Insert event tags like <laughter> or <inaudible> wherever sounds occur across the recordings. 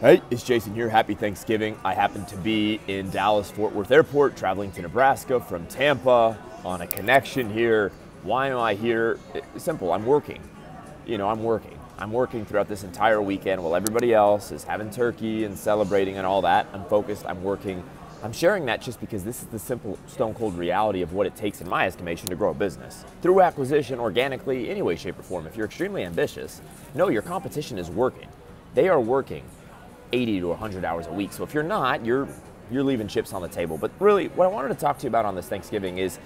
Hey, it's Jason here. Happy Thanksgiving. I happen to be in Dallas Fort Worth Airport traveling to Nebraska from Tampa on a connection here. Why am I here? It's simple. I'm working. You know, I'm working. I'm working throughout this entire weekend while everybody else is having turkey and celebrating and all that. I'm focused. I'm working. I'm sharing that just because this is the simple, stone cold reality of what it takes, in my estimation, to grow a business. Through acquisition, organically, any way, shape, or form. If you're extremely ambitious, no, your competition is working. They are working 80 to 100 hours a week. So if you're not, you're you're leaving chips on the table. But really, what I wanted to talk to you about on this Thanksgiving is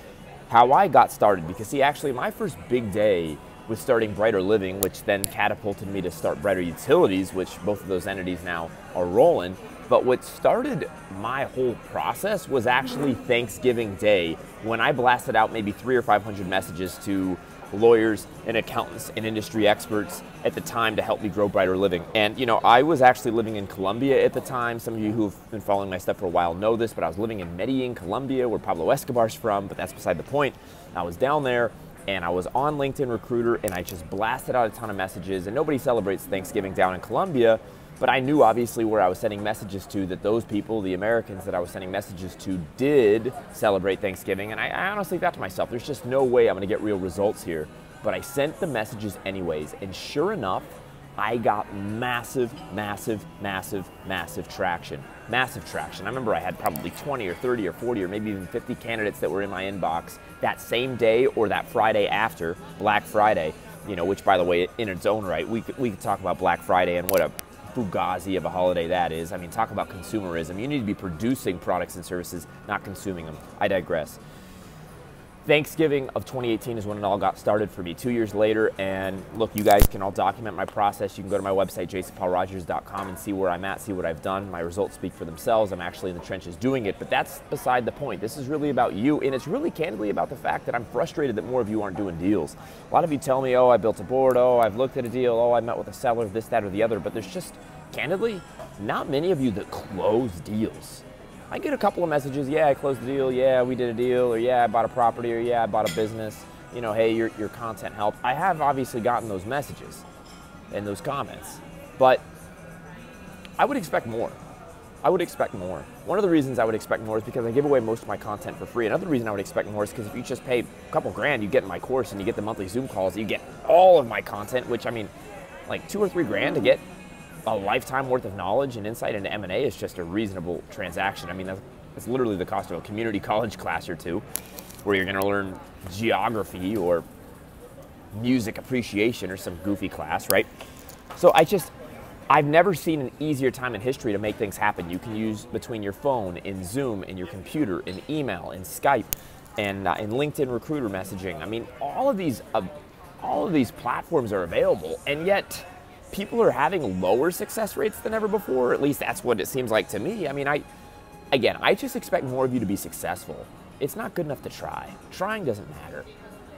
how I got started. Because see, actually, my first big day with starting Brighter Living, which then catapulted me to start Brighter Utilities, which both of those entities now are rolling. But what started my whole process was actually Thanksgiving Day when I blasted out maybe three or 500 messages to lawyers and accountants and industry experts at the time to help me grow Brighter Living. And you know, I was actually living in Colombia at the time. Some of you who've been following my stuff for a while know this, but I was living in Medellin, Colombia, where Pablo Escobar's from, but that's beside the point. I was down there and I was on LinkedIn Recruiter and I just blasted out a ton of messages and nobody celebrates Thanksgiving down in Colombia. But I knew obviously where I was sending messages to that those people, the Americans that I was sending messages to, did celebrate Thanksgiving. And I, I honestly thought to myself, there's just no way I'm going to get real results here. But I sent the messages anyways. And sure enough, I got massive, massive, massive, massive traction. Massive traction. I remember I had probably 20 or 30 or 40 or maybe even 50 candidates that were in my inbox that same day or that Friday after Black Friday. You know, which by the way, in its own right, we could, we could talk about Black Friday and what a fugazi of a holiday that is. I mean, talk about consumerism. You need to be producing products and services, not consuming them. I digress. Thanksgiving of 2018 is when it all got started for me. Two years later, and look, you guys can all document my process. You can go to my website, jasonpaulrogers.com, and see where I'm at, see what I've done. My results speak for themselves. I'm actually in the trenches doing it, but that's beside the point. This is really about you, and it's really candidly about the fact that I'm frustrated that more of you aren't doing deals. A lot of you tell me, oh, I built a board, oh, I've looked at a deal, oh, I met with a seller, this, that, or the other, but there's just, candidly, not many of you that close deals. I get a couple of messages, yeah, I closed the deal, yeah, we did a deal, or yeah, I bought a property, or yeah, I bought a business. You know, hey, your, your content helped. I have obviously gotten those messages and those comments, but I would expect more. I would expect more. One of the reasons I would expect more is because I give away most of my content for free. Another reason I would expect more is because if you just pay a couple grand, you get my course and you get the monthly Zoom calls, you get all of my content, which I mean, like two or three grand to get a lifetime worth of knowledge and insight into M&A is just a reasonable transaction. I mean, that's, that's literally the cost of a community <laughs> college class or two, where you're going to learn geography or music appreciation or some goofy class, right? So I just, I've never seen an easier time in history to make things happen. You can use between your phone, in Zoom, in your computer, in email, in Skype, and uh, in LinkedIn recruiter messaging. I mean, all of these, uh, all of these platforms are available, and yet people are having lower success rates than ever before. At least that's what it seems like to me. I mean, I, again, I just expect more of you to be successful. It's not good enough to try. Trying doesn't matter.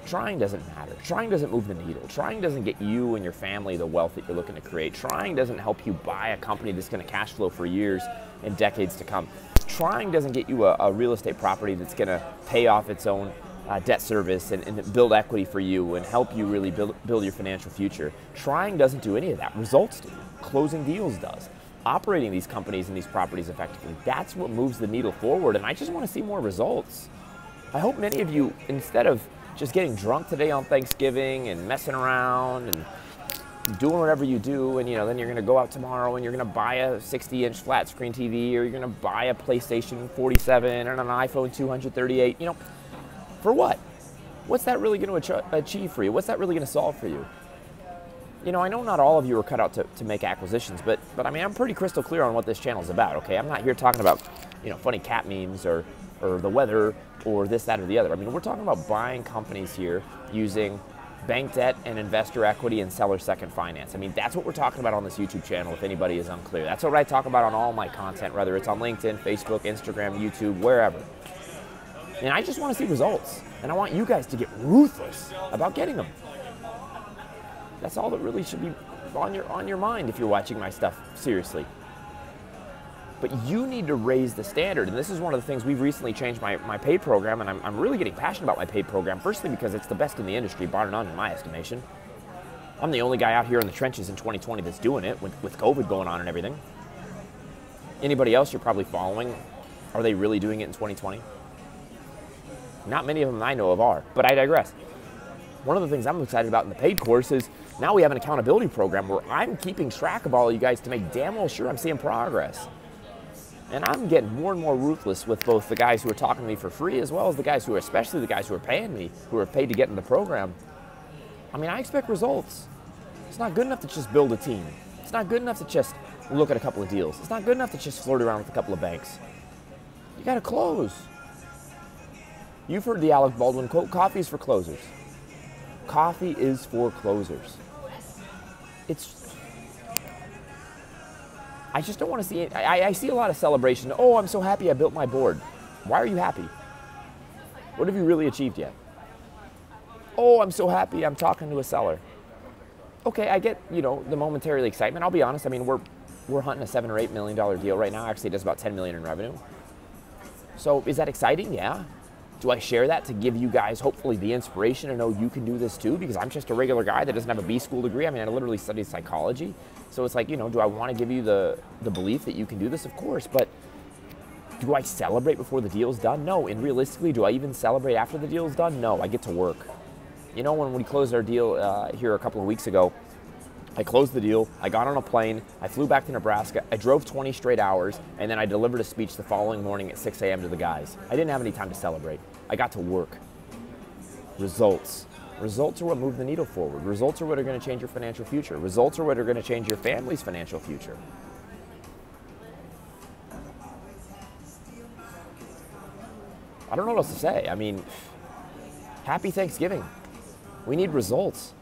Trying doesn't matter. Trying doesn't move the needle. Trying doesn't get you and your family the wealth that you're looking to create. Trying doesn't help you buy a company that's going to cash flow for years and decades to come. Trying doesn't get you a, a real estate property that's going to pay off its own uh, debt service and, and, build equity for you and help you really build, build your financial future. Trying doesn't do any of that. Results do. Closing deals does. Operating these companies and these properties effectively, that's what moves the needle forward. And I just want to see more results. I hope many of you, instead of just getting drunk today on Thanksgiving and messing around and doing whatever you do, and you know, then you're going to go out tomorrow and you're going to buy a 60-inch flat screen TV, or you're going to buy a PlayStation 47 and an iPhone 238. You know, for what? What's that really going to achieve for you? What's that really going to solve for you? You know, I know not all of you are cut out to, to make acquisitions, but but I mean, I'm pretty crystal clear on what this channel is about. Okay, I'm not here talking about you know funny cat memes or or the weather or this, that, or the other. I mean, we're talking about buying companies here using bank debt and investor equity and seller second finance. I mean, that's what we're talking about on this YouTube channel, if anybody is unclear. That's what I talk about on all my content, whether it's on LinkedIn, Facebook, Instagram, YouTube, wherever. And I just want to see results. And I want you guys to get ruthless about getting them. That's all that really should be on your on your mind if you're watching my stuff seriously. But you need to raise the standard. And this is one of the things we've recently changed my, my paid program, and I'm, I'm really getting passionate about my paid program. Firstly, because it's the best in the industry, bar none, in my estimation. I'm the only guy out here in the trenches in 2020 that's doing it with, with COVID going on and everything. Anybody else you're probably following, are they really doing it in 2020? Not many of them I know of are, but I digress. One of the things I'm excited about in the paid course is now we have an accountability program where I'm keeping track of all of you guys to make damn well sure I'm seeing progress. And I'm getting more and more ruthless with both the guys who are talking to me for free as well as the guys who are, especially the guys who are paying me, who are paid to get in the program. I mean, I expect results. It's not good enough to just build a team. It's not good enough to just look at a couple of deals. It's not good enough to just flirt around with a couple of banks. You got to close. You've heard the Alec Baldwin quote coffee is for closers. Coffee is for closers. It's. I just don't want to see it. I, I see a lot of celebration. Oh, I'm so happy I built my board. Why are you happy? What have you really achieved yet? Oh, I'm so happy I'm talking to a seller. Okay, I get, you know, the momentary excitement. I'll be honest, I mean, we're we're hunting a seven or eight million dollar deal right now. Actually, it does about 10 million in revenue. So is that exciting? Yeah. Do I share that to give you guys hopefully the inspiration to know you can do this too? Because I'm just a regular guy that doesn't have a B school degree. I mean, I literally studied psychology. So it's like, you know, do I want to give you the, the belief that you can do this? Of course. But do I celebrate before the deal's done? No. And realistically, do I even celebrate after the deal's done? No. I get to work. You know, when we closed our deal uh, here a couple of weeks ago, I closed the deal. I got on a plane. I flew back to Nebraska. I drove 20 straight hours, and then I delivered a speech the following morning at 6 a.m. to the guys. I didn't have any time to celebrate. I got to work. Results. Results are what move the needle forward. Results are what are going to change your financial future. Results are what are going to change your family's financial future. I don't know what else to say. I mean, happy Thanksgiving. We need results.